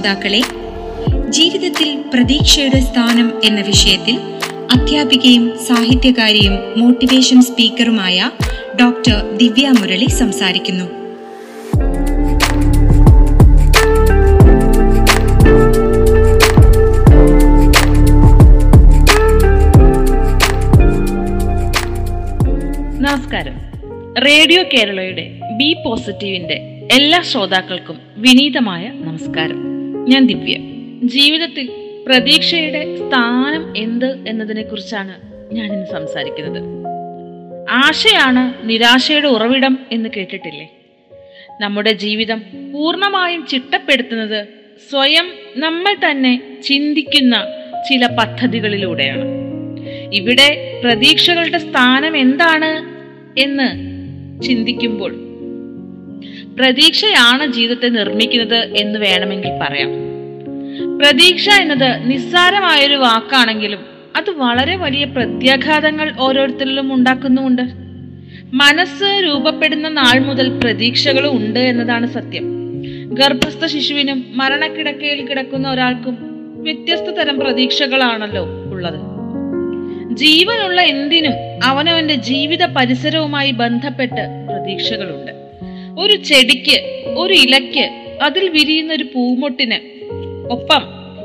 ശ്രോതാക്കളെ ജീവിതത്തിൽ പ്രതീക്ഷയുടെ സ്ഥാനം എന്ന വിഷയത്തിൽ അധ്യാപികയും സാഹിത്യകാരിയും മോട്ടിവേഷൻ സ്പീക്കറുമായ ഡോക്ടർ ദിവ്യ മുരളി സംസാരിക്കുന്നു. നമസ്കാരം. റേഡിയോ കേരളയുടെ ബി പോസിറ്റീവിന്റെ എല്ലാ ശ്രോതാക്കൾക്കും വിനീതമായ നമസ്കാരം. ഞാൻ ദിവ്യ. ജീവിതത്തിൽ പ്രതീക്ഷയുടെ സ്ഥാനം എന്ത് എന്നതിനെ കുറിച്ചാണ് ഞാൻ ഇന്ന് സംസാരിക്കുന്നത്. ആശയാണ് നിരാശയുടെ ഉറവിടം എന്ന് കേട്ടിട്ടില്ലേ? നമ്മുടെ ജീവിതം പൂർണമായും ചിട്ടപ്പെടുത്തുന്നത് സ്വയം നമ്മൾ തന്നെ ചിന്തിക്കുന്ന ചില പദ്ധതികളിലൂടെയാണ്. ഇവിടെ പ്രതീക്ഷകളുടെ സ്ഥാനം എന്താണ് എന്ന് ചിന്തിക്കുമ്പോൾ പ്രതീക്ഷയാണ് ജീവിതത്തെ നിർമ്മിക്കുന്നത് എന്ന് വേണമെങ്കിൽ പറയാം. പ്രതീക്ഷ എന്നത് നിസ്സാരമായൊരു വാക്കാണെങ്കിലും അത് വളരെ വലിയ പ്രത്യാഘാതങ്ങൾ ഓരോരുത്തരിലും ഉണ്ടാക്കുന്നുമുണ്ട്. മനസ്സ് രൂപപ്പെടുന്ന നാൾ മുതൽ പ്രതീക്ഷകളും ഉണ്ട് എന്നതാണ് സത്യം. ഗർഭസ്ഥ ശിശുവിനും മരണക്കിടക്കയിൽ കിടക്കുന്ന ഒരാൾക്കും വ്യത്യസ്ത തരം പ്രതീക്ഷകളാണല്ലോ ഉള്ളത്. ജീവനുള്ള എന്തിനും അവനവന്റെ ജീവിത പരിസരവുമായി ബന്ധപ്പെട്ട് പ്രതീക്ഷകളുണ്ട്. ഒരു ചെടിക്ക് ഒരു ഇലയ്ക്ക് അതിൽ വിരിയുന്ന ഒരു പൂമൊട്ടിന് ഒപ്പം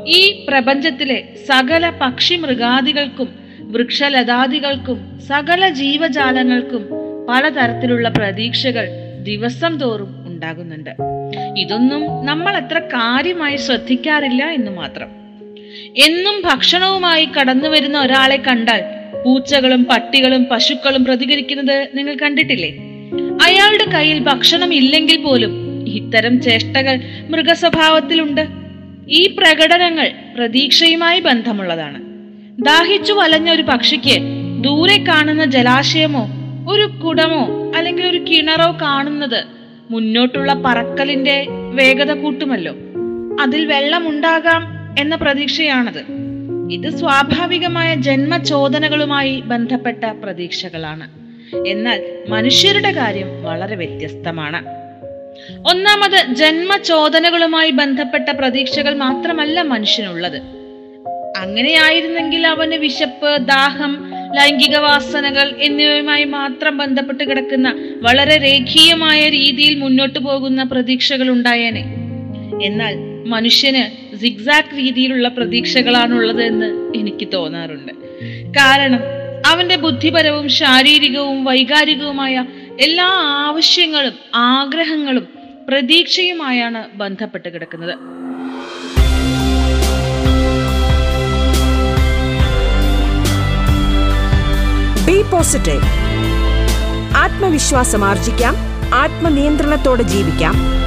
ഈ പ്രപഞ്ചത്തിലെ സകല പക്ഷി മൃഗാദികൾക്കും വൃക്ഷലതാദികൾക്കും സകല ജീവജാലങ്ങൾക്കും പലതരത്തിലുള്ള പ്രതീക്ഷകൾ ദിവസം തോറും ഉണ്ടാകുന്നുണ്ട്. ഇതൊന്നും നമ്മൾ അത്ര കാര്യമായി ശ്രദ്ധിക്കാറില്ല എന്ന് മാത്രം. എന്നും ഭക്ഷണവുമായി കടന്നു വരുന്ന ഒരാളെ കണ്ടാൽ പൂച്ചകളും പട്ടികളും പശുക്കളും പ്രതികരിക്കുന്നത് നിങ്ങൾ കണ്ടിട്ടില്ലേ? അയാളുടെ കയ്യിൽ ഭക്ഷണം ഇല്ലെങ്കിൽ പോലും ഇത്തരം ചേഷ്ടകൾ മൃഗസ്വഭാവത്തിലുണ്ട്. ഈ പ്രകടനങ്ങൾ പ്രതീക്ഷയുമായി ബന്ധമുള്ളതാണ്. ദാഹിച്ചു വലഞ്ഞ ഒരു പക്ഷിക്ക് ദൂരെ കാണുന്ന ജലാശയമോ ഒരു കുടമോ അല്ലെങ്കിൽ ഒരു കിണറോ കാണുന്നത് മുന്നോട്ടുള്ള പറക്കലിന്റെ വേഗത കൂട്ടുമല്ലോ. അതിൽ വെള്ളമുണ്ടാകാം എന്ന പ്രതീക്ഷയാണത്. ഇത് സ്വാഭാവികമായ ജന്മചോദനകളുമായി ബന്ധപ്പെട്ട പ്രതീക്ഷകളാണ്. എന്നാൽ മനുഷ്യരുടെ കാര്യം വളരെ വ്യത്യസ്തമാണ്. ഒന്നാമത് ജന്മചോദനകളുമായി ബന്ധപ്പെട്ട പ്രതീക്ഷകൾ മാത്രമല്ല മനുഷ്യനുള്ളത്. അങ്ങനെയായിരുന്നെങ്കിൽ അവന് വിശപ്പ് ദാഹം ലൈംഗിക വാസനകൾ എന്നിവയുമായി മാത്രം ബന്ധപ്പെട്ട് കിടക്കുന്ന വളരെ രേഖീയമായ രീതിയിൽ മുന്നോട്ട് പോകുന്ന പ്രതീക്ഷകൾ ഉണ്ടായേനെ. എന്നാൽ മനുഷ്യന് സിഗ്സാക് രീതിയിലുള്ള പ്രതീക്ഷകളാണുള്ളത് എന്ന് എനിക്ക് തോന്നാറുണ്ട്. കാരണം അവന്റെ ബുദ്ധിപരവും ശാരീരികവും വൈകാരികവുമായ എല്ലാ ആവശ്യങ്ങളും ആഗ്രഹങ്ങളും പ്രതീക്ഷയുമായാണ് ബന്ധപ്പെട്ട് കിടക്കുന്നത്. ബി പോസിറ്റീവ് ആത്മവിശ്വാസം ആർജിക്കാം. ആത്മനിയന്ത്രണത്തോടെ ജീവിക്കാം.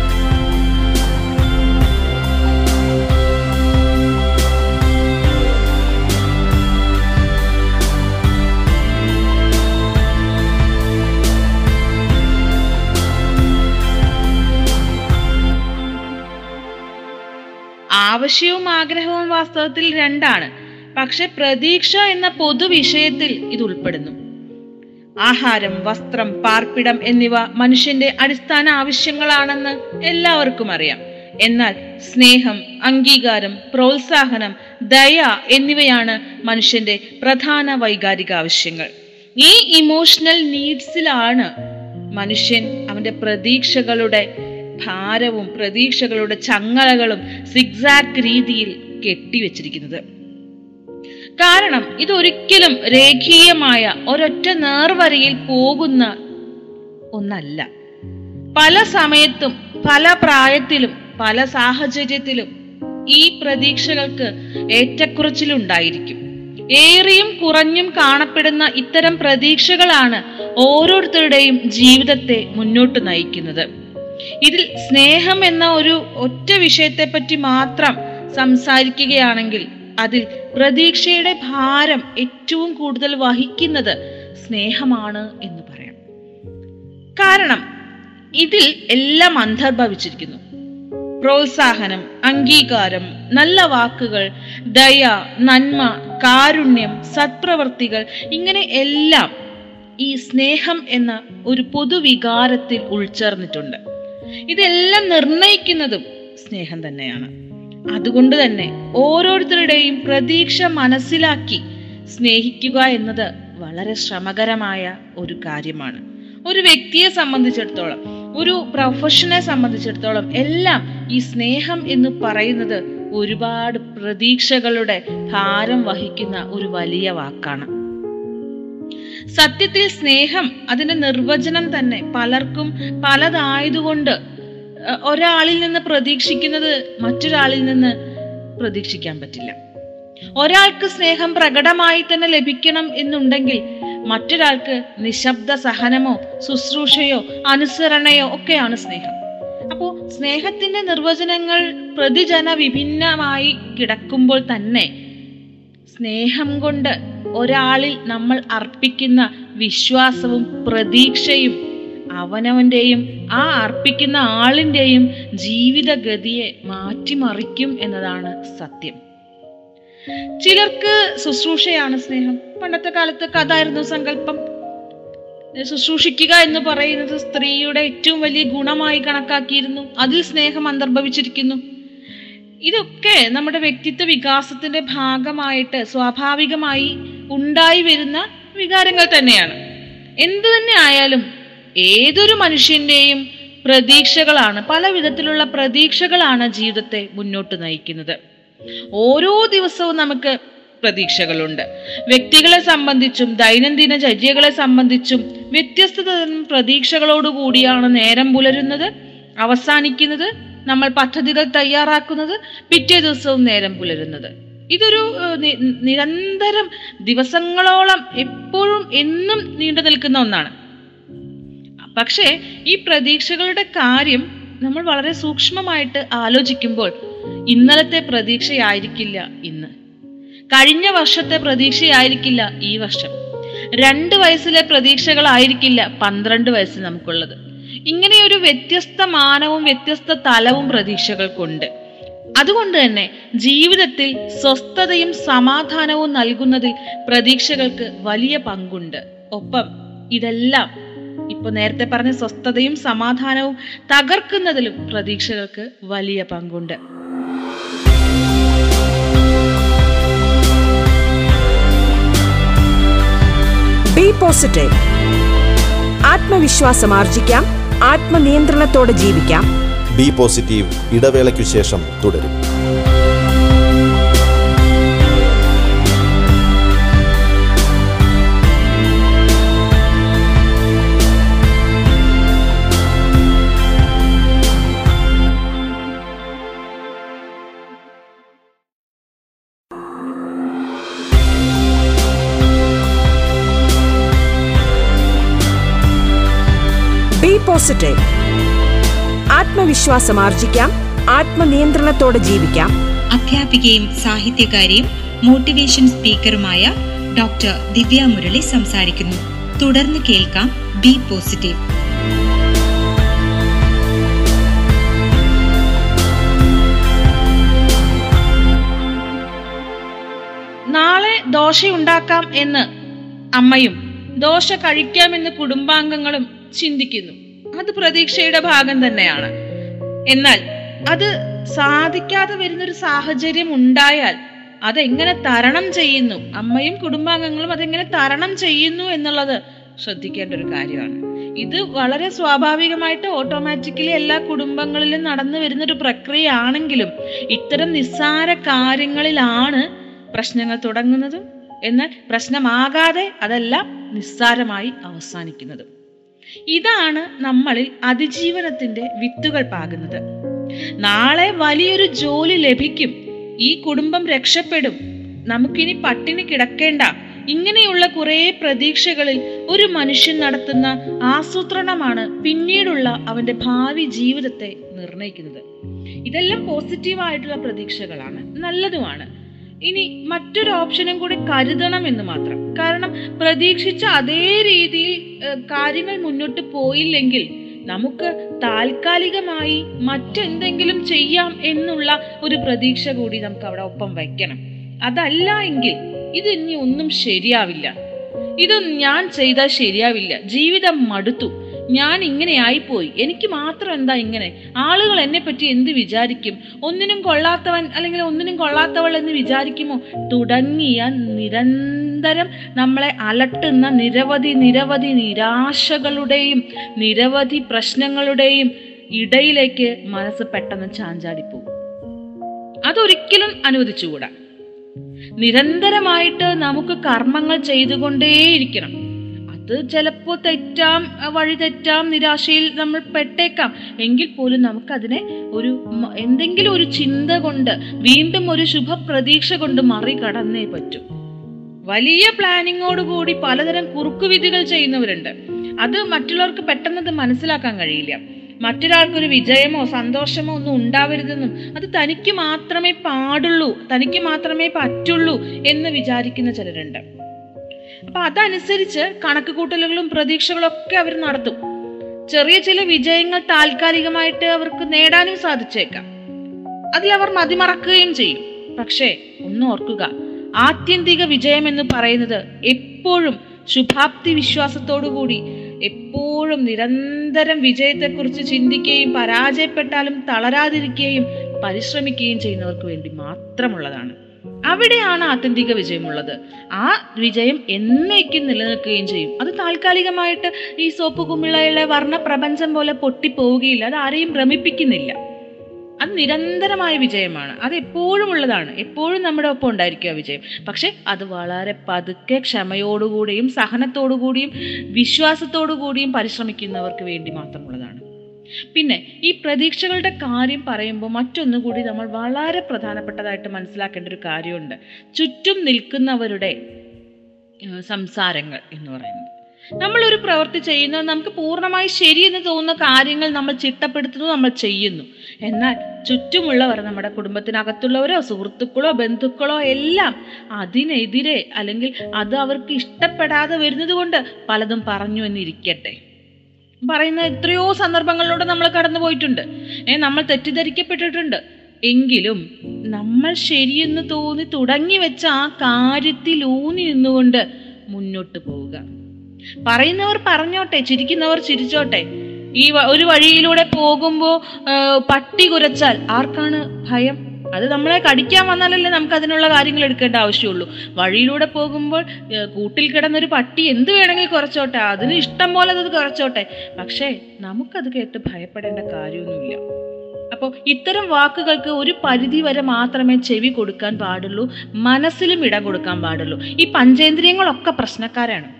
ആവശ്യവും ആഗ്രഹവും വാസ്തവത്തിൽ രണ്ടാണ്. പക്ഷെ പ്രതീക്ഷ എന്ന പൊതുവിഷയത്തിൽ ഇത് ഉൾപ്പെടുന്നു. ആഹാരം വസ്ത്രം പാർപ്പിടം എന്നിവ മനുഷ്യന്റെ അടിസ്ഥാന ആവശ്യങ്ങളാണെന്ന് എല്ലാവർക്കും അറിയാം. എന്നാൽ സ്നേഹം അംഗീകാരം പ്രോത്സാഹനം ദയ എന്നിവയാണ് മനുഷ്യന്റെ പ്രധാന വൈകാരിക ആവശ്യങ്ങൾ. ഈ ഇമോഷണൽ നീഡ്സിലാണ് മനുഷ്യൻ അവന്റെ പ്രതീക്ഷകളുടെ ഭാരവും പ്രതീക്ഷകളുടെ ചങ്ങലകളും സിഗ്സാക് രീതിയിൽ കെട്ടിവെച്ചിരിക്കുന്നത്. കാരണം ഇതൊരിക്കലും രേഖീയമായ ഒരൊറ്റ നേർവരയിൽ പോകുന്ന ഒന്നല്ല. പല സമയത്തും പല പ്രായത്തിലും പല സാഹചര്യത്തിലും ഈ പ്രതീക്ഷകൾക്ക് ഏറ്റക്കുറച്ചിലുണ്ടായിരിക്കും. ഏറിയും കുറഞ്ഞും കാണപ്പെടുന്ന ഇത്തരം പ്രതീക്ഷകളാണ് ഓരോരുത്തരുടെയും ജീവിതത്തെ മുന്നോട്ട് നയിക്കുന്നത്. ഇതിൽ സ്നേഹം എന്ന ഒരു ഒറ്റ വിഷയത്തെ പറ്റി മാത്രം സംസാരിക്കുകയാണെങ്കിൽ അതിൽ പ്രതീക്ഷയുടെ ഭാരം ഏറ്റവും കൂടുതൽ വഹിക്കുന്നത് സ്നേഹമാണ് എന്ന് പറയാം. കാരണം ഇതിൽ എല്ലാം അന്തർഭവിച്ചിരിക്കുന്നു. പ്രോത്സാഹനം അംഗീകാരം നല്ല വാക്കുകൾ ദയ നന്മ കാരുണ്യം സത്പ്രവർത്തികൾ ഇങ്ങനെ എല്ലാം ഈ സ്നേഹം എന്ന ഒരു പൊതുവികാരത്തിൽ ഉൾച്ചേർന്നിട്ടുണ്ട്. ഇതെല്ലാം നിർണയിക്കുന്നതും സ്നേഹം തന്നെയാണ്. അതുകൊണ്ട് തന്നെ ഓരോരുത്തരുടെയും പ്രതീക്ഷ മനസ്സിലാക്കി സ്നേഹിക്കുക എന്നത് വളരെ ശ്രമകരമായ ഒരു കാര്യമാണ്. ഒരു വ്യക്തിയെ സംബന്ധിച്ചിടത്തോളം ഒരു പ്രൊഫഷനെ സംബന്ധിച്ചിടത്തോളം എല്ലാം ഈ സ്നേഹം എന്ന് പറയുന്നത് ഒരുപാട് പ്രതീക്ഷകളുടെ ഭാരം വഹിക്കുന്ന ഒരു വലിയ വാക്കാണ്. സത്യത്തിൽ സ്നേഹം അതിന്റെ നിർവചനം തന്നെ പലർക്കും പലതായതുകൊണ്ട് ഒരാളിൽ നിന്ന് പ്രതീക്ഷിക്കുന്നത് മറ്റൊരാളിൽ നിന്ന് പ്രതീക്ഷിക്കാൻ പറ്റില്ല. ഒരാൾക്ക് സ്നേഹം പ്രകടമായി തന്നെ ലഭിക്കണം എന്നുണ്ടെങ്കിൽ മറ്റൊരാൾക്ക് നിശബ്ദ സഹനമോ ശുശ്രൂഷയോ അനുസരണയോ ഒക്കെയാണ് സ്നേഹം. അപ്പോൾ സ്നേഹത്തിന്റെ നിർവചനങ്ങൾ പ്രതിജന വിഭിന്നമായി കിടക്കുമ്പോൾ തന്നെ സ്നേഹം കൊണ്ട് ഒരാളിൽ നമ്മൾ അർപ്പിക്കുന്ന വിശ്വാസവും പ്രതീക്ഷയും അവനവന്റെയും ആ അർപ്പിക്കുന്ന ആളിന്റെയും ജീവിതഗതിയെ മാറ്റിമറിക്കും എന്നതാണ് സത്യം. ചിലർക്ക് ശുശ്രൂഷയാണ് സ്നേഹം. പണ്ടത്തെ കാലത്തൊക്കെ അതായിരുന്നു സങ്കല്പം. ശുശ്രൂഷിക്കുക എന്ന് പറയുന്നത് സ്ത്രീയുടെ ഏറ്റവും വലിയ ഗുണമായി കണക്കാക്കിയിരുന്നു. അതിൽ സ്നേഹം അന്തർഭവിച്ചിരിക്കുന്നു. ഇതൊക്കെ നമ്മുടെ വ്യക്തിത്വ വികാസത്തിന്റെ ഭാഗമായിട്ട് സ്വാഭാവികമായി ഉണ്ടായി വരുന്ന വികാരങ്ങൾ തന്നെയാണ്. എന്തു തന്നെ ആയാലും ഏതൊരു മനുഷ്യന്റെയും പ്രതീക്ഷകളാണ് പല വിധത്തിലുള്ള പ്രതീക്ഷകളാണ് ജീവിതത്തെ മുന്നോട്ട് നയിക്കുന്നത്. ഓരോ ദിവസവും നമുക്ക് പ്രതീക്ഷകളുണ്ട്. വ്യക്തികളെ സംബന്ധിച്ചും ദൈനംദിന ചര്യകളെ സംബന്ധിച്ചും വ്യത്യസ്ത തരം പ്രതീക്ഷകളോടുകൂടിയാണ് നേരം പുലരുന്നത് അവസാനിക്കുന്നത് നമ്മൾ പദ്ധതികൾ തയ്യാറാക്കുന്നത് പിറ്റേ ദിവസവും നേരം പുലരുന്നത്. ഇതൊരു നിരന്തരം ദിവസങ്ങളോളം എപ്പോഴും എന്നും നീണ്ടു നിൽക്കുന്ന ഒന്നാണ്. പക്ഷേ ഈ പ്രതീക്ഷകളുടെ കാര്യം നമ്മൾ വളരെ സൂക്ഷ്മമായിട്ട് ആലോചിക്കുമ്പോൾ ഇന്നലത്തെ പ്രതീക്ഷയായിരിക്കില്ല ഇന്ന്. കഴിഞ്ഞ വർഷത്തെ പ്രതീക്ഷയായിരിക്കില്ല ഈ വർഷം. രണ്ട് വയസ്സിലെ പ്രതീക്ഷകളായിരിക്കില്ല പന്ത്രണ്ട് വയസ്സ് നമുക്കുള്ളത്. ഇങ്ങനെ ഒരു വ്യത്യസ്ത മാനവും വ്യത്യസ്ത തലവും പ്രതീക്ഷകൾക്കുണ്ട്. അതുകൊണ്ട് തന്നെ ജീവിതത്തിൽ സ്വസ്ഥതയും സമാധാനവും നൽകുന്നതിൽ പ്രതീക്ഷകൾക്ക് വലിയ പങ്കുണ്ട്. ഒപ്പം ഇതെല്ലാം ഇപ്പൊ നേരത്തെ പറഞ്ഞ സ്വസ്ഥതയും സമാധാനവും തകർക്കുന്നതിലും പ്രതീക്ഷകൾക്ക് വലിയ പങ്കുണ്ട്. ബി പോസിറ്റീവ് ആത്മവിശ്വാസം ആർജിക്കാം. ആത്മനിയന്ത്രണത്തോടെ ജീവിക്കാം. ബി പോസിറ്റീവ് ഇടവേളയ്ക്കു ശേഷം തുടരും. പോസിറ്റീവ് ആത്മവിശ്വാസം ആർജിക്കാം ആത്മനിയന്ത്രണത്തോടെ ജീവിക്കാം. അധ്യാപികയും സാഹിത്യകാരിയും മോട്ടിവേഷൻ സ്പീക്കറുമായ ഡോക്ടർ ദിവ്യ മുരളി സംസാരിക്കുന്നു. തുടർന്ന് കേൾക്കാം ബി പോസിറ്റീവ്. നാളെ ദോശയുണ്ടാക്കാം എന്ന് അമ്മയും ദോശ കഴിക്കാമെന്ന് കുടുംബാംഗങ്ങളും ചിന്തിക്കുന്നു. അത് പ്രതീക്ഷയുടെ ഭാഗം തന്നെയാണ്. എന്നാൽ അത് സാധിക്കാതെ വരുന്നൊരു സാഹചര്യം ഉണ്ടായാൽ അതെങ്ങനെ തരണം ചെയ്യുന്നു? അമ്മയും കുടുംബാംഗങ്ങളും അതെങ്ങനെ തരണം ചെയ്യുന്നു എന്നുള്ളത് ശ്രദ്ധിക്കേണ്ട ഒരു കാര്യമാണ്. ഇത് വളരെ സ്വാഭാവികമായിട്ട് ഓട്ടോമാറ്റിക്കലി എല്ലാ കുടുംബങ്ങളിലും നടന്നു വരുന്ന ഒരു പ്രക്രിയ ആണെങ്കിലും ഇത്തരം നിസ്സാര കാര്യങ്ങളിലാണ് പ്രശ്നങ്ങൾ തുടങ്ങുന്നതും എന്നാൽ പ്രശ്നമാകാതെ അതെല്ലാം നിസ്സാരമായി അവസാനിക്കുന്നതും. ഇതാണ് നമ്മളിൽ അതിജീവനത്തിന്റെ വിത്തുകൾ പാകുന്നത്. നാളെ വലിയൊരു ജോലി ലഭിക്കും. ഈ കുടുംബം രക്ഷപ്പെടും. നമുക്കിനി പട്ടിണി കിടക്കേണ്ട. ഇങ്ങനെയുള്ള കുറേ പ്രതീക്ഷകളിൽ ഒരു മനുഷ്യൻ നടത്തുന്ന ആസൂത്രണമാണ് പിന്നീടുള്ള അവന്റെ ഭാവി ജീവിതത്തെ നിർണയിക്കുന്നത്. ഇതെല്ലാം പോസിറ്റീവായിട്ടുള്ള പ്രതീക്ഷകളാണ്. നല്ലതുമാണ്. ഇനി മറ്റൊരു ഓപ്ഷനും കൂടി കരുതണം എന്ന് മാത്രം. കാരണം പ്രതീക്ഷിച്ച അതേ രീതിയിൽ കാര്യങ്ങൾ മുന്നോട്ട് പോയില്ലെങ്കിൽ നമുക്ക് താൽക്കാലികമായി മറ്റെന്തെങ്കിലും ചെയ്യാം എന്നുള്ള ഒരു പ്രതീക്ഷ കൂടി നമുക്ക് അവിടെ ഒപ്പം വയ്ക്കണം. അതല്ല എങ്കിൽ ഇത് ഇനി ഒന്നും ശരിയാവില്ല. ഇത് ഞാൻ ചെയ്താൽ ശരിയാവില്ല. ജീവിതം മടുത്തു. ഞാൻ ഇങ്ങനെ ആയിപ്പോയി. എനിക്ക് മാത്രം എന്താ ഇങ്ങനെ? ആളുകൾ എന്നെ പറ്റി എന്ത് വിചാരിക്കും? ഒന്നിനും കൊള്ളാത്തവൻ അല്ലെങ്കിൽ ഒന്നിനും കൊള്ളാത്തവൾ എന്ന് വിചാരിക്കുമോ? തുടങ്ങിയ നിരന്തരം നമ്മളെ അലട്ടുന്ന നിരവധി നിരവധി നിരാശകളുടെയും നിരവധി പ്രശ്നങ്ങളുടെയും ഇടയിലേക്ക് മനസ്സ് പെട്ടെന്ന് ചാഞ്ചാടിപ്പോകും. അതൊരിക്കലും അനുവദിച്ചുകൂടാ. നിരന്തരമായിട്ട് നമുക്ക് കർമ്മങ്ങൾ ചെയ്തുകൊണ്ടേയിരിക്കണം. അത് ചിലപ്പോൾ തെറ്റാം വഴി തെറ്റാം നിരാശയിൽ നമ്മൾ പെട്ടേക്കാം. എങ്കിൽ പോലും നമുക്കതിനെ ഒരു എന്തെങ്കിലും ഒരു ചിന്ത കൊണ്ട് വീണ്ടും ഒരു ശുഭപ്രതീക്ഷ കൊണ്ട് മറികടന്നേ പറ്റും. വലിയ പ്ലാനിങ്ങോട് കൂടി പലതരം കുറുക്കുവിധികൾ ചെയ്യുന്നവരുണ്ട്. അത് മറ്റുള്ളവർക്ക് പെട്ടെന്ന് അത് മനസ്സിലാക്കാൻ കഴിയില്ല. മറ്റൊരാൾക്കൊരു വിജയമോ സന്തോഷമോ ഒന്നും ഉണ്ടാവരുതെന്നും അത് തനിക്ക് മാത്രമേ പാടുള്ളൂ തനിക്ക് മാത്രമേ പറ്റുള്ളൂ എന്ന് വിചാരിക്കുന്ന ചിലരുണ്ട്. അപ്പൊ അതനുസരിച്ച് കണക്ക് കൂട്ടലുകളും പ്രതീക്ഷകളും ഒക്കെ അവർ നടത്തും. ചെറിയ ചില വിജയങ്ങൾ താൽക്കാലികമായിട്ട് അവർക്ക് നേടാനും സാധിച്ചേക്കാം. അതിൽ അവർ മതിമറക്കുകയും ചെയ്യും. പക്ഷേ ഒന്ന് ഓർക്കുക ആത്യന്തിക വിജയം എന്ന് പറയുന്നത് എപ്പോഴും ശുഭാപ്തി വിശ്വാസത്തോടു കൂടി എപ്പോഴും നിരന്തരം വിജയത്തെക്കുറിച്ച് ചിന്തിക്കുകയും പരാജയപ്പെട്ടാലും തളരാതിരിക്കുകയും പരിശ്രമിക്കുകയും ചെയ്യുന്നവർക്ക് വേണ്ടി മാത്രമുള്ളതാണ്. അവിടെയാണ് ആത്യന്തിക വിജയമുള്ളത്. ആ വിജയം എന്നേക്കും നിലനിൽക്കുകയും ചെയ്യും. അത് താൽക്കാലികമായിട്ട് ഈ സോപ്പ് കുമിളയിലെ വർണ പ്രപഞ്ചം പോലെ പൊട്ടിപ്പോവുകയില്ല. അത് ആരെയും ഭ്രമിപ്പിക്കുന്നില്ല. അത് നിരന്തരമായ വിജയമാണ്. അത് എപ്പോഴും ഉള്ളതാണ്. എപ്പോഴും നമ്മുടെ ഒപ്പം ഉണ്ടായിരിക്കുക വിജയം. പക്ഷെ അത് വളരെ പതുക്കെ ക്ഷമയോടുകൂടിയും സഹനത്തോടുകൂടിയും വിശ്വാസത്തോടുകൂടിയും പരിശ്രമിക്കുന്നവർക്ക് വേണ്ടി മാത്രമുള്ളതാണ്. പിന്നെ ഈ പ്രതീക്ഷകളുടെ കാര്യം പറയുമ്പോൾ മറ്റൊന്നുകൂടി നമ്മൾ വളരെ പ്രധാനപ്പെട്ടതായിട്ട് മനസ്സിലാക്കേണ്ട ഒരു കാര്യമുണ്ട്. ചുറ്റും നിൽക്കുന്നവരുടെ സംസാരങ്ങൾ എന്ന് പറയുന്നത്. നമ്മൾ ഒരു പ്രവൃത്തി ചെയ്യുന്നത് നമുക്ക് പൂർണമായി ശരിയെന്ന് തോന്നുന്ന കാര്യങ്ങൾ നമ്മൾ ചിട്ടപ്പെടുത്തുന്നു നമ്മൾ ചെയ്യുന്നു. എന്നാൽ ചുറ്റുമുള്ളവർ നമ്മുടെ കുടുംബത്തിനകത്തുള്ളവരോ സുഹൃത്തുക്കളോ ബന്ധുക്കളോ എല്ലാം അതിനെതിരെ അല്ലെങ്കിൽ അത് അവർക്ക് ഇഷ്ടപ്പെടാതെ വരുന്നത് കൊണ്ട് പലതും പറഞ്ഞു എന്നിരിക്കട്ടെ. പറയുന്ന എത്രയോ സന്ദർഭങ്ങളിലൂടെ നമ്മൾ കടന്നു പോയിട്ടുണ്ട്. ഏ നമ്മൾ തെറ്റിദ്ധരിക്കപ്പെട്ടിട്ടുണ്ട്. എങ്കിലും നമ്മൾ ശരിയെന്ന് തോന്നി തുടങ്ങി വെച്ച ആ കാര്യത്തിൽ ഊന്നി നിന്നുകൊണ്ട് മുന്നോട്ട് പോവുക. പറയുന്നവർ പറഞ്ഞോട്ടെ ചിരിക്കുന്നവർ ചിരിച്ചോട്ടെ. ഈ ഒരു വഴിയിലൂടെ പോകുമ്പോൾ പട്ടി കുരച്ചാൽ ആർക്കാണ് ഭയം? അത് നമ്മളെ കടിക്കാൻ വന്നാലല്ലേ നമുക്ക് അതിനുള്ള കാര്യങ്ങൾ എടുക്കേണ്ട ആവശ്യമുള്ളൂ. വഴിയിലൂടെ പോകുമ്പോൾ കൂട്ടിൽ കിടന്നൊരു പട്ടി എന്ത് വേണമെങ്കിൽ കുറച്ചോട്ടെ അതിന് ഇഷ്ടം പോലെ അത് കുറച്ചോട്ടെ. പക്ഷേ നമുക്കത് കേട്ട് ഭയപ്പെടേണ്ട കാര്യമൊന്നുമില്ല. അപ്പോൾ ഇത്തരം വാക്കുകൾക്ക് ഒരു പരിധി വരെ മാത്രമേ ചെവി കൊടുക്കാൻ പാടുള്ളൂ മനസ്സിലും ഇടം കൊടുക്കാൻ പാടുള്ളൂ. ഈ പഞ്ചേന്ദ്രിയങ്ങളൊക്കെ പ്രശ്നക്കാരാണ്.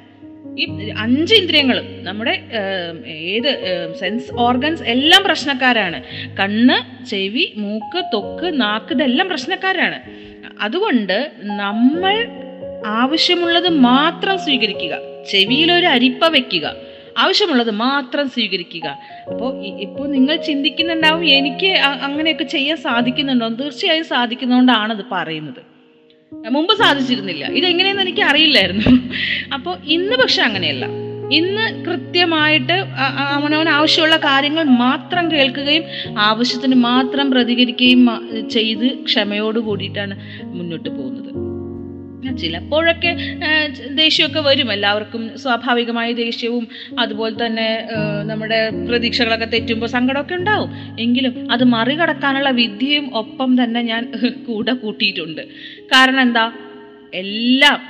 ഈ അഞ്ച് ഇന്ദ്രിയങ്ങളും നമ്മുടെ ഏത് സെൻസ് ഓർഗൻസ് എല്ലാം പ്രശ്നക്കാരാണ്. കണ്ണ് ചെവി മൂക്ക് തൊക്ക് നാക്ക് ഇതെല്ലാം പ്രശ്നക്കാരാണ്. അതുകൊണ്ട് നമ്മൾ ആവശ്യമുള്ളത് മാത്രം സ്വീകരിക്കുക. ചെവിയിൽ ഒരു അരിപ്പ വെക്കുക. ആവശ്യമുള്ളത് മാത്രം സ്വീകരിക്കുക. അപ്പോൾ ഇപ്പോൾ നിങ്ങൾ ചിന്തിക്കുന്നുണ്ടാവും എനിക്ക് അങ്ങനെയൊക്കെ ചെയ്യാൻ സാധിക്കുന്നുണ്ടോ? തീർച്ചയായും സാധിക്കുന്നതുകൊണ്ടാണ് അത് പറയുന്നത്. മുമ്പ് സാധിച്ചിരുന്നില്ല. ഇതെങ്ങനെയെന്ന് എനിക്ക് അറിയില്ലായിരുന്നു. അപ്പോൾ ഇന്ന് പക്ഷെ അങ്ങനെയല്ല. ഇന്ന് കൃത്യമായിട്ട് അ- അ- അവനവന് ആവശ്യമുള്ള കാര്യങ്ങൾ മാത്രം കേൾക്കുകയും ആവശ്യത്തിന് മാത്രം പ്രതികരിക്കുകയും ചെയ്ത് ക്ഷമയോട് കൂടിയിട്ടാണ് മുന്നോട്ട് പോകുന്നത്. ചിലപ്പോഴൊക്കെ ദേഷ്യമൊക്കെ വരും. എല്ലാവർക്കും സ്വാഭാവികമായ ദേഷ്യവും അതുപോലെ തന്നെ നമ്മുടെ പ്രതീക്ഷകളൊക്കെ തെറ്റുമ്പോൾ സങ്കടമൊക്കെ ഉണ്ടാവും. എങ്കിലും അത് മറികടക്കാനുള്ള വിദ്യയും ഒപ്പം തന്നെ ഞാൻ കൂടെ കൂട്ടിയിട്ടുണ്ട്. കാരണം എന്താ? എല്ലാം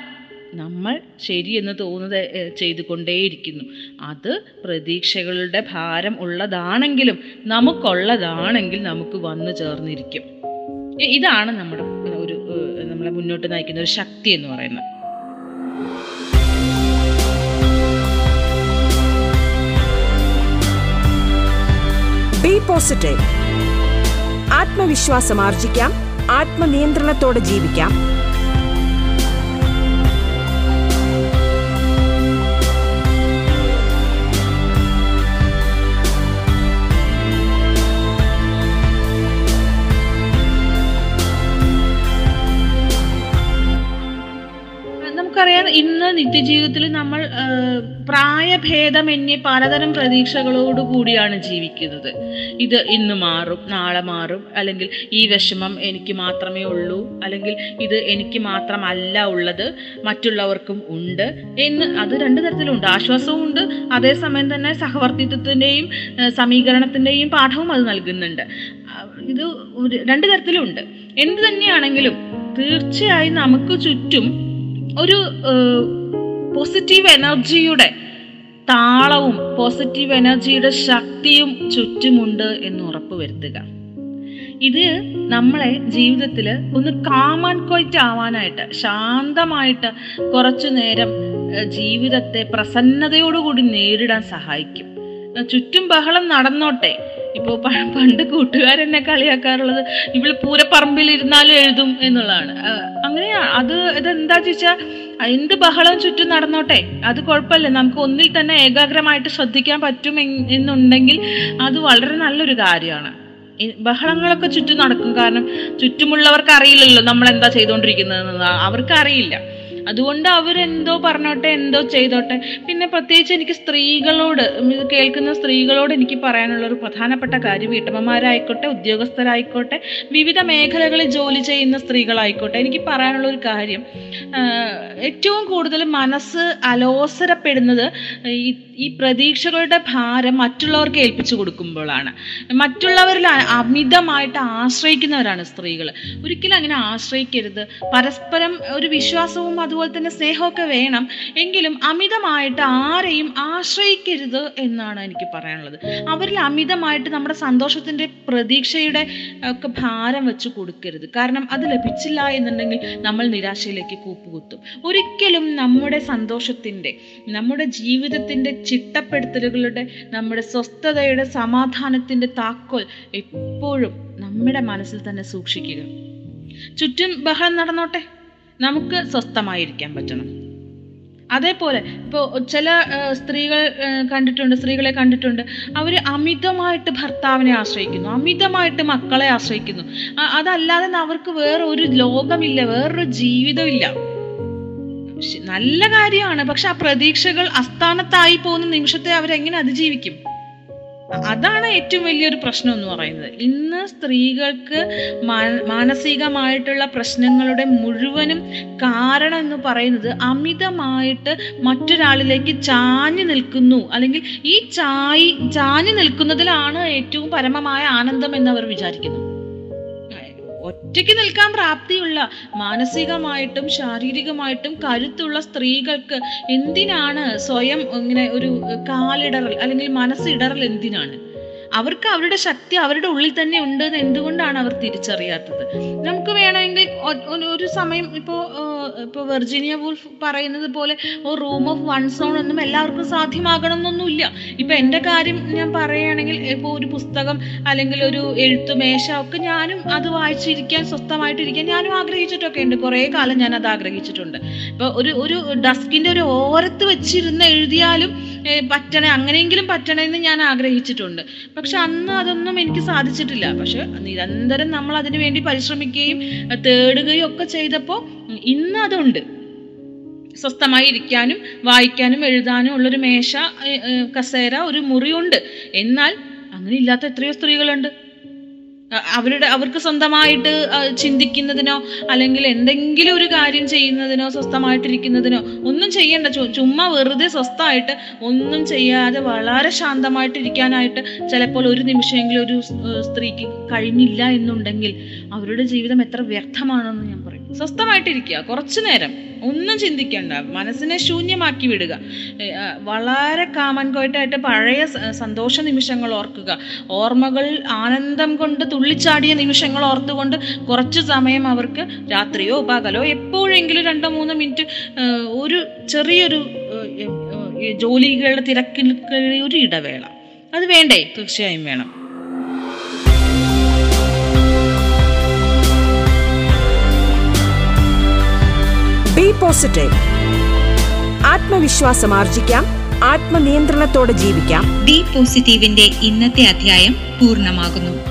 നമ്മൾ ശരിയെന്ന് തോന്നുന്നത് ചെയ്തുകൊണ്ടേയിരിക്കുന്നു. അത് പ്രതീക്ഷകളുടെ ഭാരം ഉള്ളതാണെങ്കിലും നമുക്കുള്ളതാണെങ്കിൽ നമുക്ക് വന്നു ചേർന്നിരിക്കും. ഇതാണ് നമ്മുടെ നമ്മളെ മുന്നോട്ട് നയിക്കുന്ന ഒരു ശക്തി എന്ന് പറയുന്നത്. ബി പോസിറ്റീവ് ആത്മവിശ്വാസം ആർജിക്കാം. ആത്മനിയന്ത്രണത്തോടെ ജീവിക്കാം. നിത്യജീവിതത്തിൽ നമ്മൾ പ്രായഭേദമന്യേ പലതരം പ്രതീക്ഷകളോട് കൂടിയാണ് ജീവിക്കുന്നത്. ഇത് ഇന്ന് മാറും നാളെ മാറും. അല്ലെങ്കിൽ ഈ വിഷമം എനിക്ക് മാത്രമേ ഉള്ളൂ. അല്ലെങ്കിൽ ഇത് എനിക്ക് മാത്രമല്ല ഉള്ളത്. മറ്റുള്ളവർക്കും ഉണ്ട് എന്ന് അത് രണ്ട് തരത്തിലുണ്ട്. ആശ്വാസവും ഉണ്ട്. അതേസമയം തന്നെ സഹവർത്തിത്വത്തിന്റെയും സമീകരണത്തിന്റെയും പാഠവും അത് നൽകുന്നുണ്ട്. ഇത് രണ്ട് തരത്തിലുണ്ട്. എന്ത് തന്നെയാണെങ്കിലും തീർച്ചയായും നമുക്ക് ചുറ്റും ഒരു പോസിറ്റീവ് എനർജിയുടെ താളവും പോസിറ്റീവ് എനർജിയുടെ ശക്തിയും ചുറ്റുമുണ്ട് എന്ന് ഉറപ്പ് വരുത്തുക. ഇത് നമ്മളെ ജീവിതത്തിൽ ഒന്ന് കാം ആൻഡ് ക്വൈറ്റ് ആവാനായിട്ട് ശാന്തമായിട്ട് കുറച്ചു നേരം ജീവിതത്തെ പ്രസന്നതയോടുകൂടി നേരിടാൻ സഹായിക്കും. ചുറ്റും ബഹളം നടന്നോട്ടെ ഇപ്പോൾ പണ്ട് കൂട്ടുകാരെന്നെ കളിയാക്കാറുള്ളത് പൂരപ്പറമ്പിൽ ഇരുന്നാലും എഴുതും എന്നുള്ളതാണ്. അങ്ങനെയാണ് അത് ഇതെന്താ ചോദിച്ചാൽ എന്ത് ബഹളം ചുറ്റും നടന്നോട്ടെ? അത് കുഴപ്പമില്ല. നമുക്ക് ഒന്നിൽ തന്നെ ഏകാഗ്രമായിട്ട് ശ്രദ്ധിക്കാൻ പറ്റും എന്നുണ്ടെങ്കിൽ അത് വളരെ നല്ലൊരു കാര്യമാണ്. ബഹളങ്ങളൊക്കെ ചുറ്റും നടക്കും. കാരണം ചുറ്റുമുള്ളവർക്ക് അറിയില്ലല്ലോ നമ്മൾ എന്താ ചെയ്തുകൊണ്ടിരിക്കുന്നത് അവർക്ക് അറിയില്ല അതുകൊണ്ട് അവരെന്തോ പറഞ്ഞോട്ടെ എന്തോ ചെയ്തോട്ടെ. പിന്നെ പ്രത്യേകിച്ച് എനിക്ക് സ്ത്രീകളോട് കേൾക്കുന്ന സ്ത്രീകളോട് എനിക്ക് പറയാനുള്ള ഒരു പ്രധാനപ്പെട്ട കാര്യം വീട്ടമ്മമാരായിക്കോട്ടെ ഉദ്യോഗസ്ഥരായിക്കോട്ടെ വിവിധ മേഖലകളിൽ ജോലി ചെയ്യുന്ന സ്ത്രീകളായിക്കോട്ടെ എനിക്ക് പറയാനുള്ള ഒരു കാര്യം ഏറ്റവും കൂടുതൽ മനസ്സ് അലോസരപ്പെടുന്നത് ഈ പ്രതീക്ഷകളുടെ ഭാരം മറ്റുള്ളവർക്ക് ഏൽപ്പിച്ചു കൊടുക്കുമ്പോഴാണ്. മറ്റുള്ളവരിൽ അമിതമായിട്ട് ആശ്രയിക്കുന്നവരാണ് സ്ത്രീകൾ ഒരിക്കലും അങ്ങനെ ആശ്രയിക്കരുത്. പരസ്പരം ഒരു വിശ്വാസവും അതുപോലെ തന്നെ സ്നേഹമൊക്കെ വേണം. എങ്കിലും അമിതമായിട്ട് ആരെയും ആശ്രയിക്കരുത് എന്നാണ് എനിക്ക് പറയാനുള്ളത്. അവരിൽ അമിതമായിട്ട് നമ്മുടെ സന്തോഷത്തിന്റെ പ്രതീക്ഷയുടെ ഒക്കെ ഭാരം വെച്ച് കൊടുക്കരുത്. കാരണം അത് ലഭിച്ചില്ല എന്നുണ്ടെങ്കിൽ നമ്മൾ നിരാശയിലേക്ക് കൂപ്പുകുത്തും. ഒരിക്കലും നമ്മുടെ സന്തോഷത്തിന്റെ നമ്മുടെ ജീവിതത്തിന്റെ ചിട്ടപ്പെടുത്തലുകളുടെ നമ്മുടെ സ്വസ്ഥതയുടെ സമാധാനത്തിന്റെ താക്കോൽ എപ്പോഴും നമ്മുടെ മനസ്സിൽ തന്നെ സൂക്ഷിക്കുക. ചുറ്റും ബഹളം നടന്നോട്ടെ? നമുക്ക് സ്വസ്ഥമായിരിക്കാൻ പറ്റണം. അതേപോലെ ഇപ്പോൾ ചില സ്ത്രീകൾ കണ്ടിട്ടുണ്ട് സ്ത്രീകളെ കണ്ടിട്ടുണ്ട്. അവർ അമിതമായിട്ട് ഭർത്താവിനെ ആശ്രയിക്കുന്നു അമിതമായിട്ട് മക്കളെ ആശ്രയിക്കുന്നു. അതല്ലാതെ അവർക്ക് വേറെ ഒരു ലോകമില്ല വേറൊരു ജീവിതമില്ല. നല്ല കാര്യമാണ് പക്ഷെ ആ പ്രതീക്ഷകൾ അസ്ഥാനത്തായി പോകുന്ന നിമിഷത്തെ അവരെങ്ങനെ അതിജീവിക്കും? അതാണ് ഏറ്റവും വലിയൊരു പ്രശ്നം എന്ന് പറയുന്നത്. ഇന്ന് സ്ത്രീകൾക്ക് മാനസികമായിട്ടുള്ള പ്രശ്നങ്ങളുടെ മുഴുവനും കാരണം എന്ന് പറയുന്നത് അമിതമായിട്ട് മറ്റൊരാളിലേക്ക് ചാഞ്ഞു നിൽക്കുന്നു. അല്ലെങ്കിൽ ഈ ചായി ചാഞ്ഞു നിൽക്കുന്നതിലാണ് ഏറ്റവും പരമമായ ആനന്ദം എന്ന് അവർ വിചാരിക്കുന്നു. ഒറ്റയ്ക്ക് നിൽക്കാൻ പ്രാപ്തിയുള്ള മാനസികമായിട്ടും ശാരീരികമായിട്ടും കരുത്തുള്ള സ്ത്രീകൾക്ക് എന്തിനാണ് സ്വയം ഇങ്ങനെ ഒരു കാലിടറൽ അല്ലെങ്കിൽ മനസ്സിടറൽ എന്തിനാണ്? അവർക്ക് അവരുടെ ശക്തി അവരുടെ ഉള്ളിൽ തന്നെ ഉണ്ട് എന്ന് എന്തുകൊണ്ടാണ് അവർ തിരിച്ചറിയാത്തത്? നമുക്ക് വേണമെങ്കിൽ ഒരു- സമയം ഇപ്പോൾ ഇപ്പോൾ വെർജീനിയ വൂൾഫ് പറയുന്നത് പോലെ ഒരു റൂം ഓഫ് വൺ സോൺ ഒന്നും എല്ലാവർക്കും സാധ്യമാകണം എന്നൊന്നുമില്ല ഇപ്പൊ എന്റെ കാര്യം ഞാൻ പറയുകയാണെങ്കിൽ ഇപ്പോൾ ഒരു പുസ്തകം അല്ലെങ്കിൽ ഒരു എഴുത്തുമേശ ഒക്കെ ഞാനും അത് വായിച്ചിരിക്കാൻ സ്വസ്ഥമായിട്ടിരിക്കാൻ ഞാനും ആഗ്രഹിച്ചിട്ടൊക്കെ ഉണ്ട്. കുറേ കാലം ഞാൻ അത് ആഗ്രഹിച്ചിട്ടുണ്ട്. ഇപ്പോൾ ഒരു ഒരു ഡസ്കിന്റെ ഒരു ഓരത്ത് വെച്ചിരുന്ന് എഴുതിയാലും പറ്റണേ അങ്ങനെയെങ്കിലും പറ്റണേ എന്ന് ഞാൻ ആഗ്രഹിച്ചിട്ടുണ്ട്. പക്ഷെ അന്ന് അതൊന്നും എനിക്ക് സാധിച്ചിട്ടില്ല. പക്ഷെ നിരന്തരം നമ്മൾ അതിനു വേണ്ടി പരിശ്രമിക്കുകയും തേടുകയും ഒക്കെ ചെയ്തപ്പോൾ ഇന്ന് അതുണ്ട്. സ്വസ്ഥമായി ഇരിക്കാനും വായിക്കാനും എഴുതാനും ഉള്ളൊരു മേശ കസേര ഒരു മുറിയുണ്ട്. എന്നാൽ അങ്ങനെ ഇല്ലാത്ത എത്രയോ സ്ത്രീകളുണ്ട്. അവരുടെ അവർക്ക് സ്വന്തമായിട്ട് ചിന്തിക്കുന്നതിനോ അല്ലെങ്കിൽ എന്തെങ്കിലും ഒരു കാര്യം ചെയ്യുന്നതിനോ സ്വസ്ഥമായിട്ടിരിക്കുന്നതിനോ ഒന്നും ചെയ്യേണ്ട. ചുമ്മാ വെറുതെ സ്വസ്ഥമായിട്ട് ഒന്നും ചെയ്യാതെ വളരെ ശാന്തമായിട്ടിരിക്കാനായിട്ട് ചിലപ്പോൾ ഒരു നിമിഷമെങ്കിലും ഒരു സ്ത്രീക്ക് കഴിഞ്ഞില്ല എന്നുണ്ടെങ്കിൽ അവരുടെ ജീവിതം എത്ര വ്യർത്ഥമാണെന്ന് ഞാൻ പറയും. സ്വസ്ഥമായിട്ടിരിക്കുക കുറച്ചു നേരം. ഒന്നും ചിന്തിക്കണ്ട. മനസ്സിനെ ശൂന്യമാക്കി വിടുക. വളരെ കാമൻ കോയിട്ടായിട്ട് പഴയ സന്തോഷ നിമിഷങ്ങൾ ഓർക്കുക. ഓർമ്മകൾ ആനന്ദം കൊണ്ട് തുള്ളിച്ചാടിയ നിമിഷങ്ങൾ ഓർത്തുകൊണ്ട് കുറച്ച് സമയം അവർക്ക് രാത്രിയോ പകലോ എപ്പോഴെങ്കിലും രണ്ടോ മൂന്നോ മിനിറ്റ് ഒരു ചെറിയൊരു ജോലികളുടെ തിരക്കിൽ ഒരു ഇടവേള. അത് വേണ്ടേ? തീർച്ചയായും വേണം. പോസിറ്റീവ് ആത്മവിശ്വാസം ആർജിക്കാം. ആത്മനിയന്ത്രണത്തോടെ ജീവിക്കാം. ബി പോസിറ്റീവിന്റെ ഇന്നത്തെ അധ്യായം പൂർണമാകുന്നു.